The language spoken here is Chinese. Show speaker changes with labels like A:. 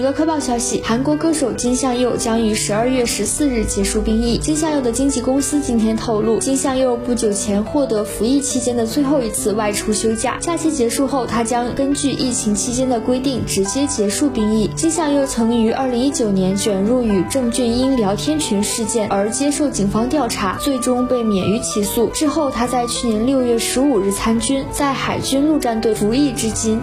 A: 娱乐快报消息，韩国歌手金相佑将于十二月十四日结束兵役。金相佑的经纪公司今天透露，金相佑不久前获得服役期间的最后一次外出休假，假期结束后，他将根据疫情期间的规定直接结束兵役。金相佑曾于二零一九年卷入与郑俊英聊天群事件而接受警方调查，最终被免于起诉。之后，他在去年六月十五日参军，在海军陆战队服役至今。